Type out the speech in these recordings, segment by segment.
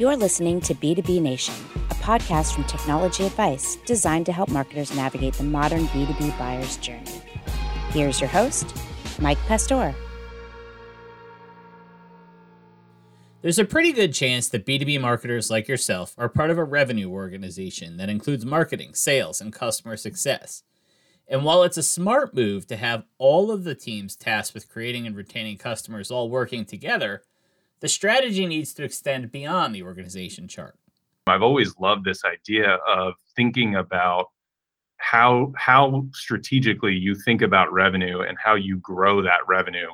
You're listening to B2B Nation, a podcast from Technology Advice designed to help marketers navigate the modern B2B buyer's journey. Here's your host, Mike Pastor. There's a pretty good chance that B2B marketers like yourself are part of a revenue organization that includes marketing, sales, and customer success. And while it's a smart move to have all of the teams tasked with creating and retaining customers all working together, the strategy needs to extend beyond the organization chart. I've always loved this idea of thinking about how how strategically you think about revenue and how you grow that revenue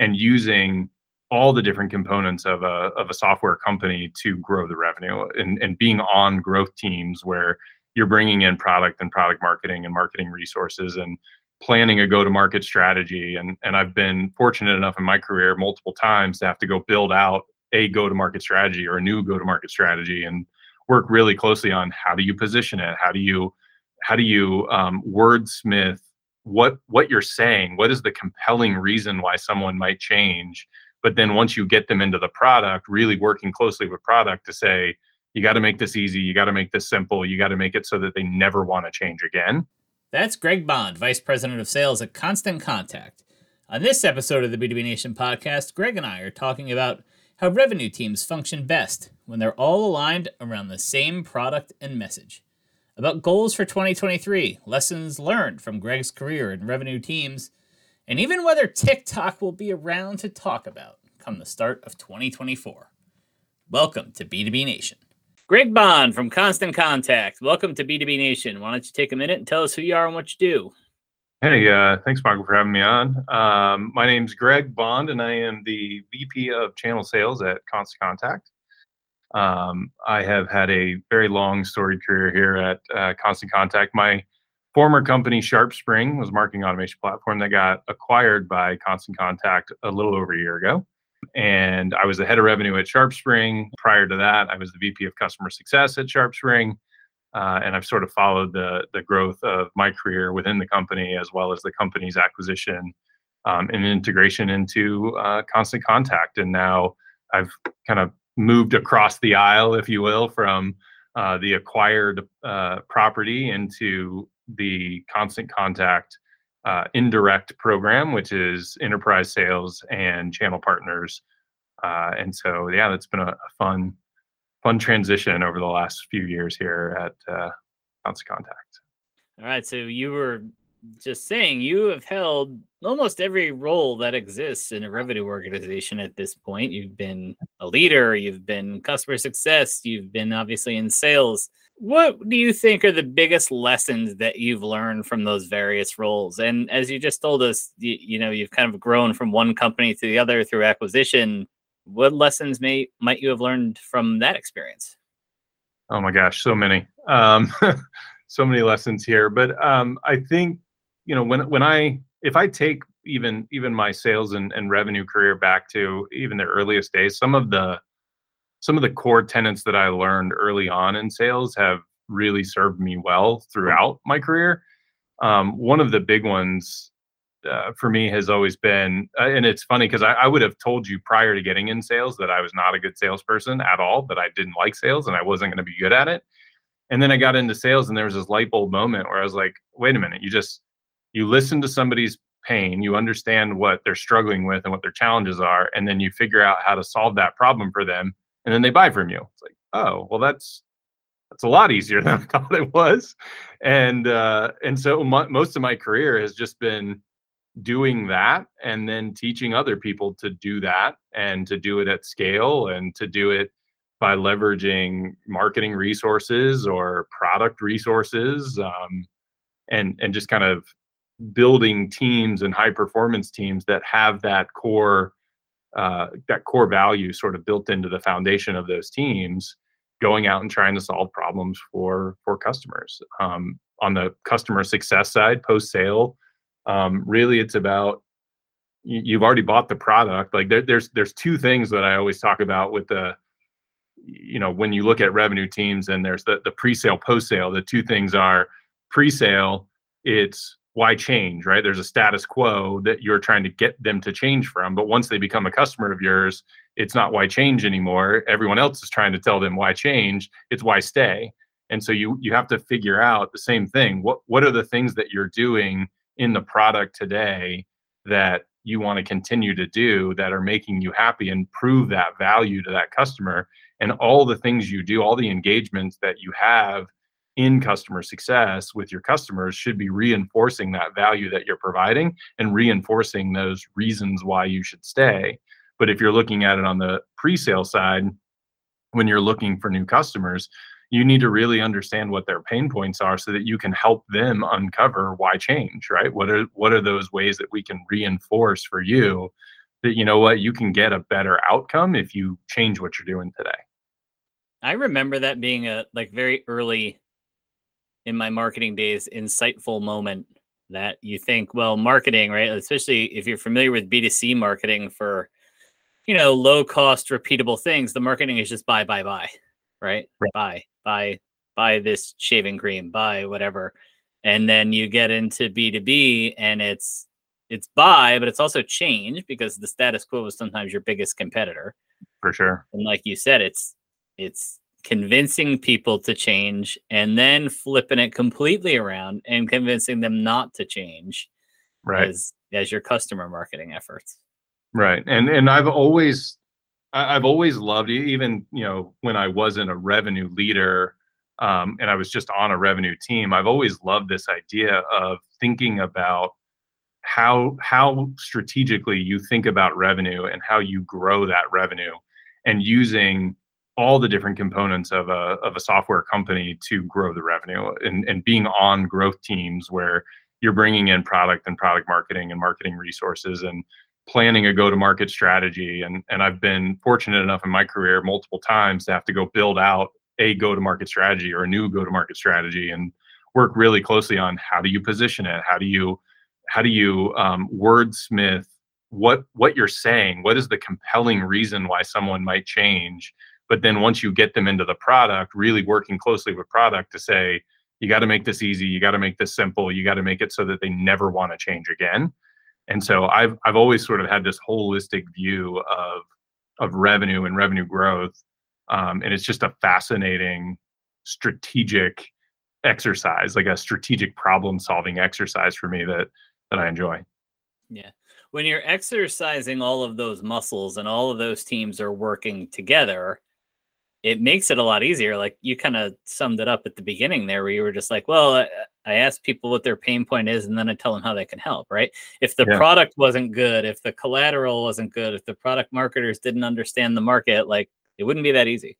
and using all the different components of a of a software company to grow the revenue and and being on growth teams where you're bringing in product and product marketing and marketing resources and planning a go to market strategy. And and I've been fortunate enough in my career multiple times to have to go build out a go to market strategy or a new go to market strategy and work really closely on how do you position it? How do you how do you um, wordsmith what what you're saying? What is the compelling reason why someone might change? But then once you get them into the product really working closely with product to say you got to make this easy. You got to make this simple. You got to make it so that they never want to change again that's greg bond vice president of sales at constant contact on this episode of the b2b nation podcast greg and i are talking about how revenue teams function best when they're all aligned around the same product and message about goals for 2023, lessons learned from Greg's career in revenue teams, and even whether TikTok will be around to talk about come the start of 2024. Welcome to B2B Nation. Greg Bond from Constant Contact. Welcome to B2B Nation. Why don't you take a minute and tell us who you are and what you do? Hey, uh, thanks, Michael, for having me on. Um, my name's Greg Bond, and I am the VP of Channel Sales at Constant Contact. Um, I have had a very long storied career here at uh, Constant Contact. My former company, SharpSpring, was a marketing automation platform that got acquired by Constant Contact a little over a year ago. And I was the head of revenue at SharpSpring. Prior to that, I was the VP of customer success at SharpSpring. Uh, and I've sort of followed the the growth of my career within the company as well as the company's acquisition um, and integration into uh, Constant Contact. And now I've kind of moved across the aisle, if you will, from uh, the acquired uh, property into the constant contact uh, indirect program, which is enterprise sales and channel partners. Uh, and so, yeah, that's been a, a, fun, fun transition over the last few years here at uh, Constant Contact. All right, so you were just saying you have held almost every role that exists in a revenue organization at this point. You've been a leader, you've been customer success, you've been obviously in sales. What do you think are the biggest lessons that you've learned from those various roles? And as you just told us, you, you know, you've kind of grown from one company to the other through acquisition. What lessons may might you have learned from that experience? Oh my gosh, so many. Um, so many lessons here. But um, I think you know when when I if I take even even my sales and, and revenue career back to even the earliest days, some of the some of the core tenets that I learned early on in sales have really served me well throughout my career. Um, one of the big ones uh, for me has always been, uh, and it's funny because I, I, would have told you prior to getting in sales that I was not a good salesperson at all, that I didn't like sales and I wasn't going to be good at it. And then I got into sales, and there was this light bulb moment where I was like, wait a minute, you just you listen to somebody's pain, you understand what they're struggling with and what their challenges are, and then you figure out how to solve that problem for them, and then they buy from you. It's like, oh, well, that's that's a lot easier than I thought it was, and uh, and so most of my career has just been doing that and then teaching other people to do that and to do it at scale and to do it by leveraging marketing resources or product resources um, and and just kind of building teams and high performance teams that have that core uh, that core value sort of built into the foundation of those teams going out and trying to solve problems for for customers. Um, on the customer success side post sale um, really it's about you've already bought the product. Like there, there's there's two things that i always talk about with the you know when you look at revenue teams and there's the, the pre-sale post-sale the two things are pre-sale it's why change, right? There's a status quo that you're trying to get them to change from. But once they become a customer of yours, it's not why change anymore. Everyone else is trying to tell them why change. It's why stay. And so you you have to figure out the same thing. What what are the things that you're doing in the product today that you want to continue to do that are making you happy and prove that value to that customer and all the things you do all the engagements that you have in customer success with your customers should be reinforcing that value that you're providing and reinforcing those reasons why you should stay. But if you're looking at it on the pre-sale side when you're looking for new customers you need to really understand what their pain points are so that you can help them uncover why change right? What are what are those ways that we can reinforce for you that you know what you can get a better outcome if you change what you're doing today? I remember that being a like very early in my marketing days insightful moment that you think well marketing right especially if you're familiar with b2c marketing for you know low cost repeatable things the marketing is just buy buy buy right, right. buy buy buy this shaving cream, buy whatever. And then you get into B2B and it's it's buy, but it's also change because the status quo is sometimes your biggest competitor. For sure. And like you said, it's it's convincing people to change and then flipping it completely around and convincing them not to change right as, as your customer marketing efforts right and and i've always I've always loved even you know when I wasn't a revenue leader um, and I was just on a revenue team. I've always loved this idea of thinking about how how strategically you think about revenue and how you grow that revenue, and using all the different components of a of a software company to grow the revenue and and being on growth teams where you're bringing in product and product marketing and marketing resources and planning a go-to-market strategy. And and I've been fortunate enough in my career multiple times to have to go build out a go-to-market strategy or a new go-to-market strategy and work really closely on how do you position it? How do you how do you um, wordsmith what what you're saying? What is the compelling reason why someone might change but then once you get them into the product really working closely with product to say you got to make this easy you got to make this simple you got to make it so that they never want to change again and so I've I've always sort of had this holistic view of of revenue and revenue growth, um, and it's just a fascinating strategic exercise, like a strategic problem solving exercise for me that that I enjoy. Yeah. When you're exercising all of those muscles and all of those teams are working together, it makes it a lot easier. Like you kind of summed it up at the beginning there, where you were just like, well, I, I ask people what their pain point is, and then I tell them how they can help, right? If the yeah. product wasn't good, if the collateral wasn't good, if the product marketers didn't understand the market, like it wouldn't be that easy.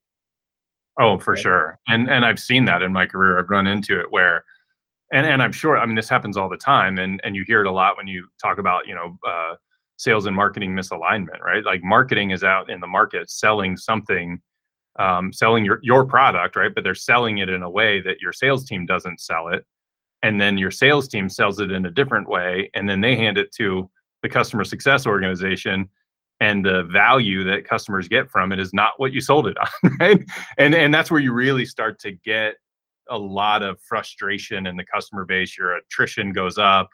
Oh, for right? sure. And and I've seen that in my career. I've run into it where and and I'm sure I mean this happens all the time and and you hear it a lot when you talk about, you know, uh, sales and marketing misalignment, right? Like marketing is out in the market selling something um, selling your your product, right? But they're selling it in a way that your sales team doesn't sell it, and then your sales team sells it in a different way, and then they hand it to the customer success organization, and the value that customers get from it is not what you sold it on, right? And and that's where you really start to get a lot of frustration in the customer base. Your attrition goes up.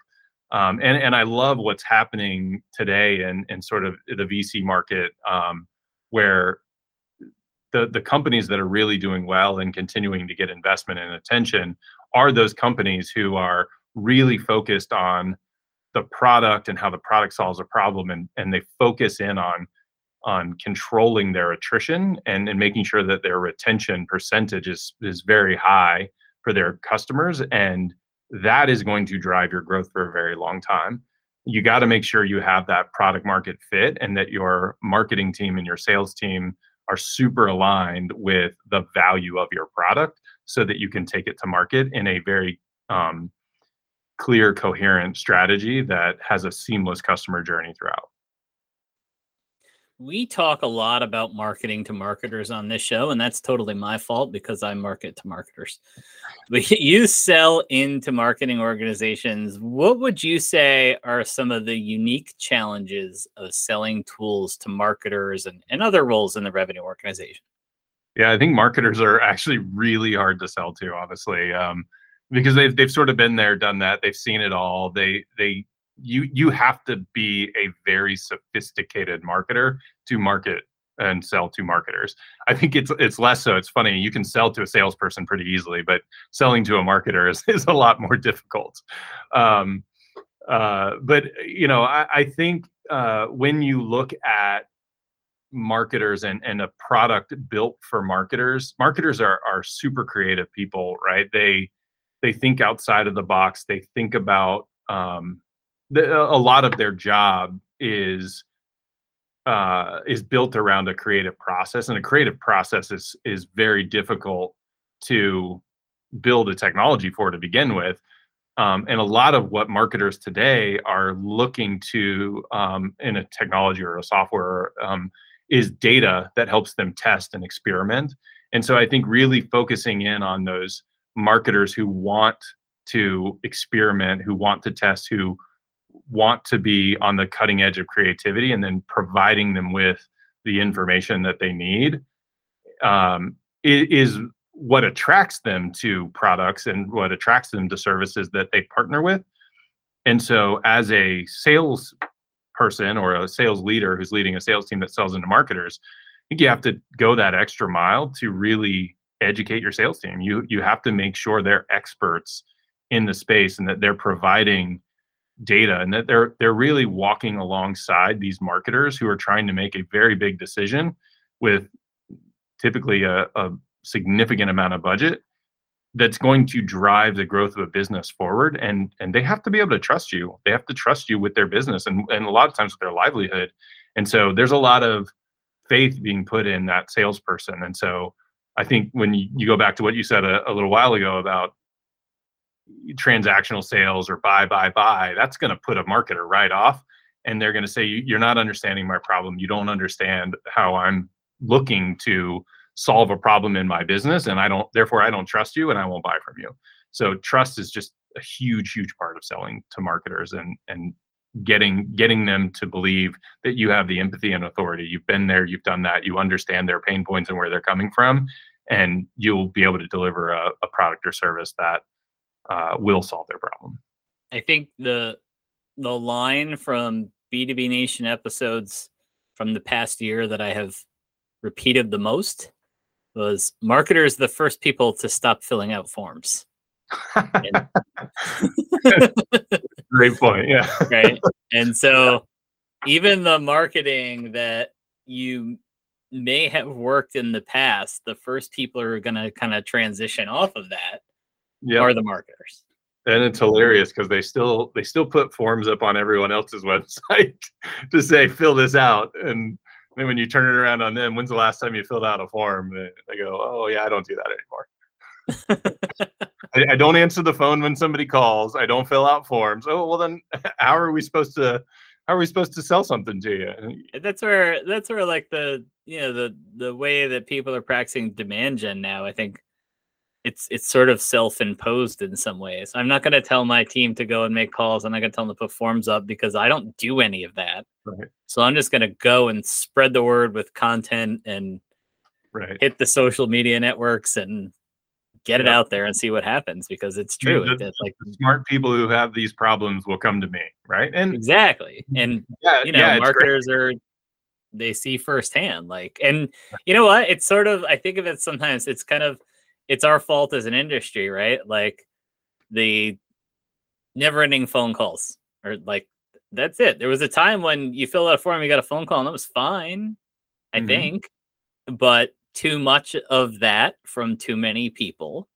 Um, and and I love what's happening today in in sort of the VC market, um, where the the companies that are really doing well and continuing to get investment and attention are those companies who are really focused on the product and how the product solves a problem and and they focus in on on controlling their attrition and, and making sure that their retention percentage is is very high for their customers and that is going to drive your growth for a very long time. You got to make sure you have that product market fit and that your marketing team and your sales team are super aligned with the value of your product so that you can take it to market in a very um, clear, coherent strategy that has a seamless customer journey throughout. We talk a lot about marketing to marketers on this show, and that's totally my fault because I market to marketers. But you sell into marketing organizations. What would you say are some of the unique challenges of selling tools to marketers and, and other roles in the revenue organization? Yeah, I think marketers are actually really hard to sell to, honestly, um, because they've they've sort of been there, done that. They've seen it all. They they you you have to be a very sophisticated marketer to market and sell to marketers. I think it's it's less so. It's funny you can sell to a salesperson pretty easily, but selling to a marketer is, is a lot more difficult. Um, uh, but you know, I, I think uh, when you look at marketers and, and a product built for marketers, marketers are are super creative people, right? They they think outside of the box. They think about um, the, a lot of their job is uh, is built around a creative process, and a creative process is is very difficult to build a technology for to begin with. Um, and a lot of what marketers today are looking to um, in a technology or a software um, is data that helps them test and experiment. And so I think really focusing in on those marketers who want to experiment, who want to test, who want to be on the cutting edge of creativity and then providing them with the information that they need um, is what attracts them to products and what attracts them to services that they partner with. And so, as a sales person or a sales leader who's leading a sales team that sells into marketers, I think you have to go that extra mile to really educate your sales team. You you have to make sure they're experts in the space and that they're providing data and that they're they're really walking alongside these marketers who are trying to make a very big decision with typically a, a significant amount of budget that's going to drive the growth of a business forward. And and they have to be able to trust you. They have to trust you with their business and, and a lot of times with their livelihood. And so there's a lot of faith being put in that salesperson. And so i think when you, you go back to what you said a, a little while ago about transactional sales or buy, buy, buy, that's going to put a marketer right off. And they're going to say, You're not understanding my problem. You don't understand how I'm looking to solve a problem in my business. And I don't, therefore, I don't trust you and I won't buy from you. So trust is just a huge, huge part of selling to marketers and, and, getting getting them to believe that you have the empathy and authority you've been there you've done that you understand their pain points and where they're coming from and you'll be able to deliver a, a product or service that uh, will solve their problem. I think the the line from B2B Nation episodes from the past year that I have repeated the most was marketers the first people to stop filling out forms. Great point. Yeah. right. And so even the marketing that you may have worked in the past, the first people are going to kind of transition off of that yep. are the marketers. And it's hilarious because they still they still put forms up on everyone else's website to say fill this out. And then when you turn it around on them, when's the last time you filled out a form? They go, oh yeah, I don't do that anymore. I, I, don't answer the phone when somebody calls. I don't fill out forms. Oh well, then how are we supposed to? How are we supposed to sell something to you? That's where that's where like the you know the the way that people are practicing demand gen now. I think it's it's sort of self-imposed in some ways. I'm not going to tell my team to go and make calls. I'm not going to tell them to put forms up because I don't do any of that. Right. So I'm just going to go and spread the word with content and right. hit the social media networks and get it out there and see what happens because it's true. The, it's like smart people who have these problems will come to me, right? And exactly. And yeah, you know, yeah, marketers are they see firsthand. Like, and you know what? It's sort of I think of it sometimes. It's kind of it's our fault as an industry, right? Like the never ending phone calls or like that's it. There was a time when you fill out a form, you got a phone call, and that was fine, I mm-hmm. think. But too much of that from too many people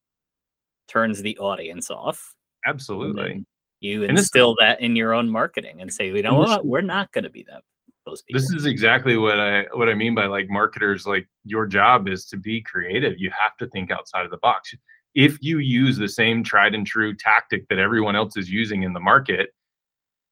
turns the audience off. Absolutely. You instill that in your own marketing and say, you know what, we're not going to be that those people. This is exactly what I what I mean by like marketers like your job is to be creative. You have to think outside of the box. If you use the same tried and true tactic that everyone else is using in the market,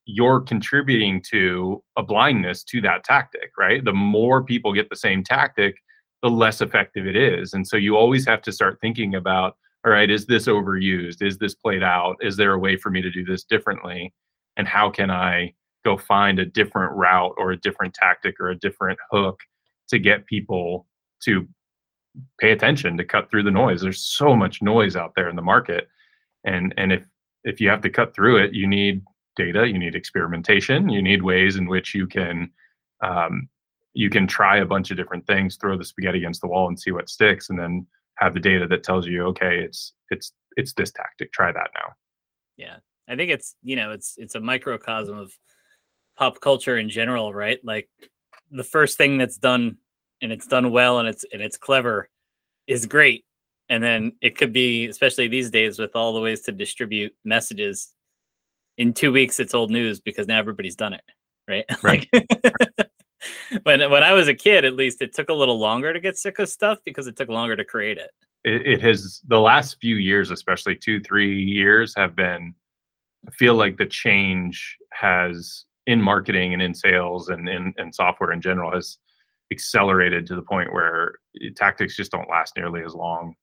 you're contributing to a blindness to that tactic, right? The more people get the same tactic, the less effective it is. And so you always have to start thinking about, all right, is this overused? Is this played out? Is there a way for me to do this differently? And how can I go find a different route or a different tactic or a different hook to get people to pay attention to cut through the noise there's so much noise out there in the market and and if if you have to cut through it you need data you need experimentation you need ways in which you can um, you can try a bunch of different things, throw the spaghetti against the wall and see what sticks, and then have the data that tells you, okay, it's it's it's this tactic. Try that now. Yeah, I think it's you know it's it's a microcosm of pop culture in general, right? Like the first thing that's done and it's done well and it's and it's clever is great. And then it could be, especially these days with all the ways to distribute messages, in two weeks it's old news because now everybody's done it. Right. Right. like when when I was a kid, at least it took a little longer to get sick of stuff because it took longer to create it. It, it has the last few years, especially two, three years, have been. I feel like the change has in marketing and in sales and in and software in general has accelerated to the point where tactics just don't last nearly as long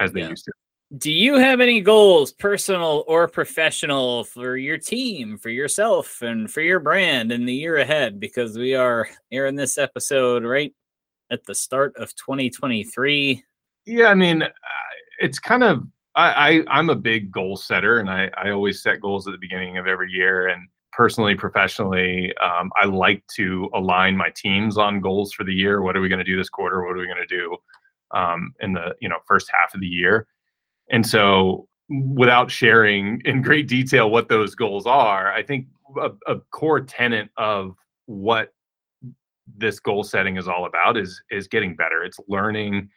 as they Yeah. used to. Do you have any goals, personal or professional, for your team, for yourself, and for your brand in the year ahead? Because we are airing this episode right at the start of 2023. Yeah, I mean, uh, it's kind of I, I I'm a big goal setter, and I I always set goals at the beginning of every year. And personally, professionally, um, I like to align my teams on goals for the year. What are we going to do this quarter? What are we going to do um, in the you know first half of the year? And so, without sharing in great detail what those goals are, I think a, a core tenet of what this goal setting is all about is is getting better. It's learning.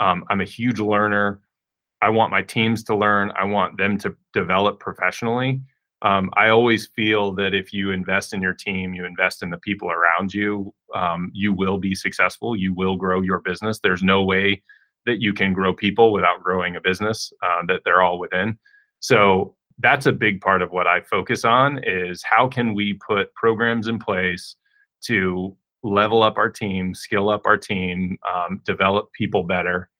Um, I'm a huge learner. I want my teams to learn. I want them to develop professionally. Um, I always feel that if you invest in your team, you invest in the people around you, um, you will be successful. You will grow your business. There's no way that you can grow people without growing a business uh, that they're all within. So that's a big part of what I focus on is how can we put programs in place to level up our team, skill up our team, um, develop people better,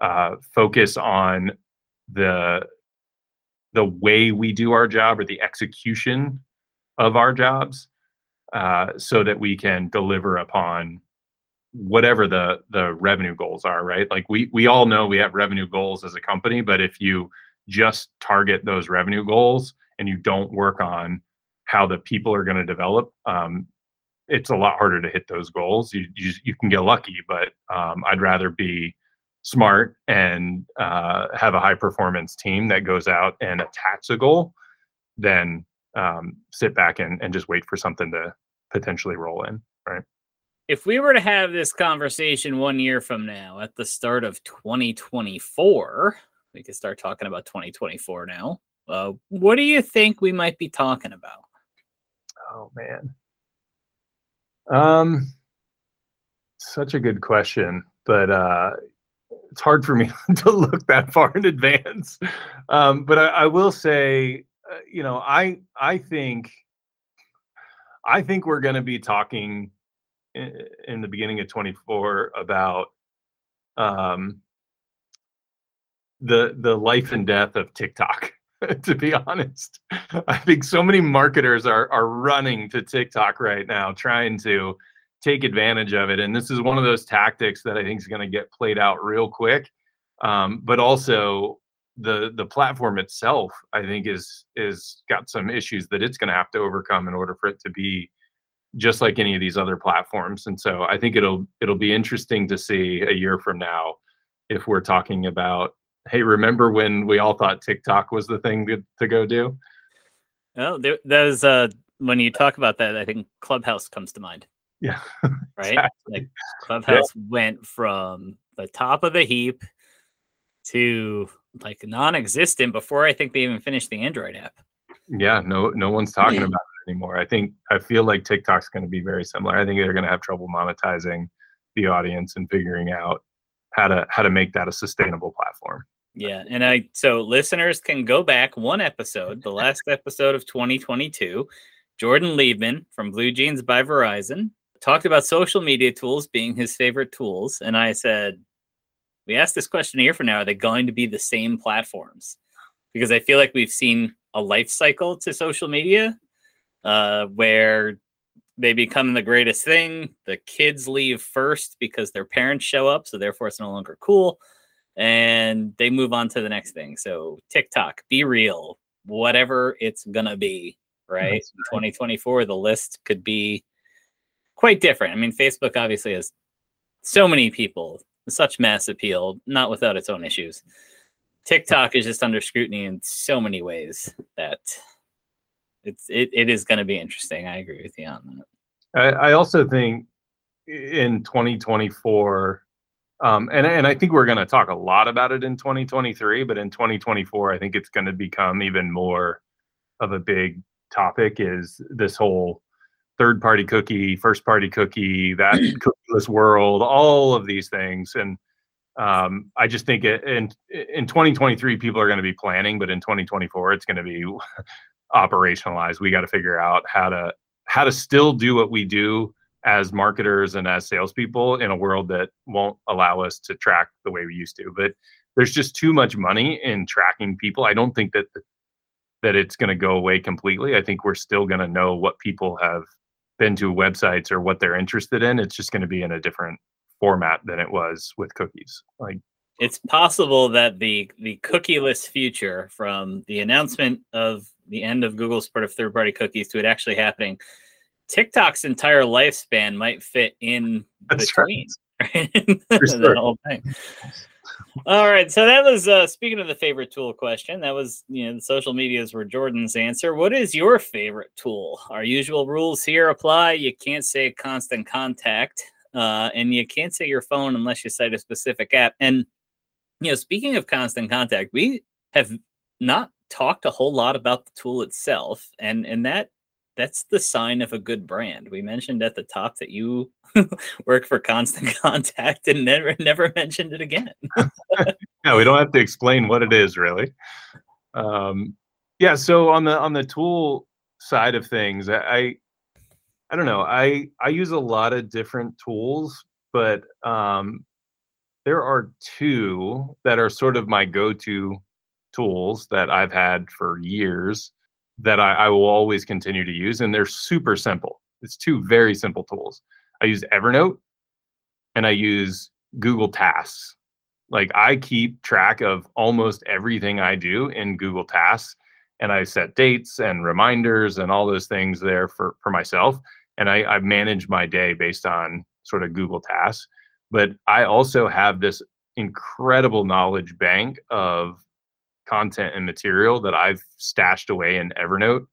uh, focus on the the way we do our job or the execution of our jobs, uh, so that we can deliver upon whatever the the revenue goals are. Right? Like we we all know we have revenue goals as a company, but if you just target those revenue goals and you don't work on how the people are going to develop, um, it's a lot harder to hit those goals. You you, you can get lucky, but um, I'd rather be smart and uh, have a high performance team that goes out and attacks a goal than um, sit back and, and just wait for something to potentially roll in. Right. If we were to have this conversation one year from now at the start of 2024, we could start talking about 2024 now. Uh, what do you think we might be talking about? Oh man. Um, such a good question, but uh, it's hard for me to look that far in advance. Um, but I, I will say, uh, you know, I I think I think we're going to be talking in, in the beginning of 24 about um, the the life and death of TikTok. to be honest, I think so many marketers are are running to TikTok right now, trying to take advantage of it. And this is one of those tactics that I think is going to get played out real quick. Um, but also the the platform itself, I think, is is got some issues that it's going to have to overcome in order for it to be just like any of these other platforms. And so I think it'll it'll be interesting to see a year from now if we're talking about hey, remember when we all thought TikTok was the thing to, to go do? Well, there, uh, when you talk about that, I think Clubhouse comes to mind, Yeah. right? Exactly. Like Clubhouse went from the top of the heap to like non-existent before I think they even finished the Android app. Yeah, no no one's talking about it anymore. I think I feel like TikTok's going to be very similar. I think they're going to have trouble monetizing the audience and figuring out how to how to make that a sustainable platform. Yeah, and I so listeners can go back one episode, the last episode of 2022. Jordan Liebman from Blue Jeans by Verizon talked about social media tools being his favorite tools, and I said, we asked this question a year from now: Are they going to be the same platforms? Because I feel like we've seen a life cycle to social media, uh, where they become the greatest thing. The kids leave first because their parents show up, so therefore it's no longer cool and they move on to the next thing. So TikTok, BeReal, whatever it's gonna be, right? That's 2024, the list could be quite different. I mean, Facebook obviously has so many people, such mass appeal, not without its own issues. TikTok is just under scrutiny in so many ways that it's it, it is going to be interesting. I agree with you on that. I, I also think in 2024, um, and and I think we're going to talk a lot about it in 2023, but in 2024, I think it's going to become even more of a big topic. Is this whole third party cookie, first party cookie, that cookieless world, all of these things, and um, I just think it, in in 2023 people are going to be planning, but in 2024 it's going to be operationalized. We got to figure out how to how to still do what we do as marketers and as salespeople in a world that won't allow us to track the way we used to. But there's just too much money in tracking people. I don't think that that it's going to go away completely. I think we're still going to know what people have been to websites or what they're interested in. It's just going to be in a different format than it was with cookies. Like it's possible that the the cookieless future from the announcement of the end of Google's support of third party cookies to it actually happening, TikTok's entire lifespan might fit in That's between. Right. right? Sure. whole thing. All right, so that was uh, speaking of the favorite tool question. That was you know the social medias were Jordan's answer. What is your favorite tool? Our usual rules here apply. You can't say constant contact. Uh, and you can't say your phone unless you cite a specific app. And you know, speaking of constant contact, we have not talked a whole lot about the tool itself, and and that that's the sign of a good brand. We mentioned at the top that you work for Constant Contact and never never mentioned it again. yeah, we don't have to explain what it is really. Um, yeah, so on the on the tool side of things, I I don't know. I I use a lot of different tools, but um, there are two that are sort of my go-to tools that I've had for years that I, I will always continue to use, and they're super simple. It's two very simple tools. I use Evernote and I use Google Tasks. Like I keep track of almost everything I do in Google Tasks and I set dates and reminders and all those things there for for myself and I, I manage my day based on sort of Google Tasks. But I also have this incredible knowledge bank of content and material that I've stashed away in Evernote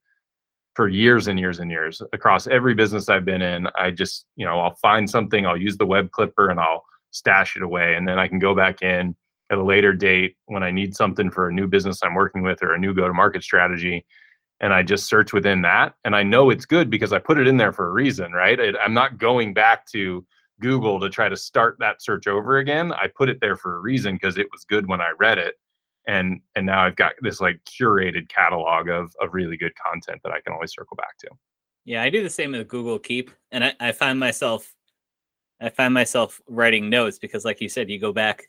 for years and years and years across every business I've been in. I just, you know, I'll find something, I'll use the web clipper and I'll stash it away. And then I can go back in at a later date when I need something for a new business I'm working with or a new go to market strategy and I just search within that. And I know it's good because I put it in there for a reason, right? I'm not going back to Google to try to start that search over again. I put it there for a reason because it was good when I read it. And and now I've got this like curated catalog of of really good content that I can always circle back to. Yeah, I do the same with Google Keep. And I, I find myself I find myself writing notes because like you said, you go back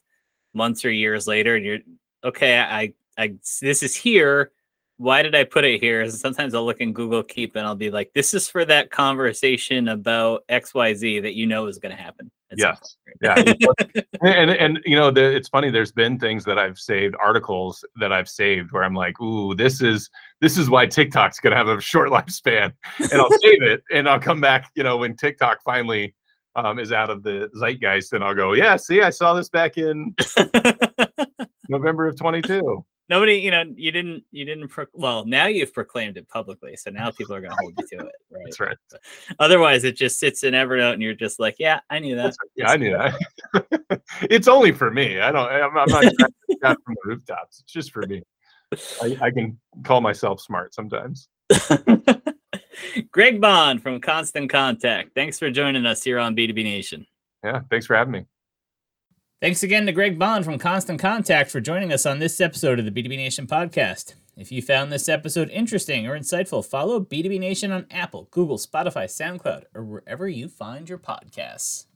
months or years later and you're okay, I I this is here why did I put it here? Sometimes I'll look in Google Keep and I'll be like, this is for that conversation about XYZ that you know is going to happen. Yes. yeah. and, and, you know, the, it's funny. There's been things that I've saved, articles that I've saved where I'm like, ooh, this is, this is why TikTok's to have a short lifespan. And I'll save it and I'll come back, you know, when TikTok finally um, is out of the zeitgeist and I'll go, yeah, see, I saw this back in November of 22 nobody you know you didn't you didn't pro- well now you've proclaimed it publicly so now people are going to hold you to it right that's right? but otherwise it just sits in evernote and you're just like yeah i knew that. Right. yeah i knew that. It's only for me. I don't i'm, I'm not from the rooftops. It's just for me. I, I can call myself smart sometimes. Greg bond from constant contact. Thanks for joining us here on b2b nation. Yeah thanks for having me Thanks again to Greg Bond from Constant Contact for joining us on this episode of the B2B Nation podcast. If you found this episode interesting or insightful, follow B2B Nation on Apple, Google, Spotify, SoundCloud, or wherever you find your podcasts.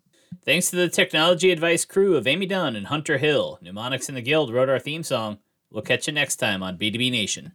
Thanks to the technology advice crew of Amy Dunn and Hunter Hill. Mnemonics in the Guild wrote our theme song. We'll catch you next time on B2B Nation.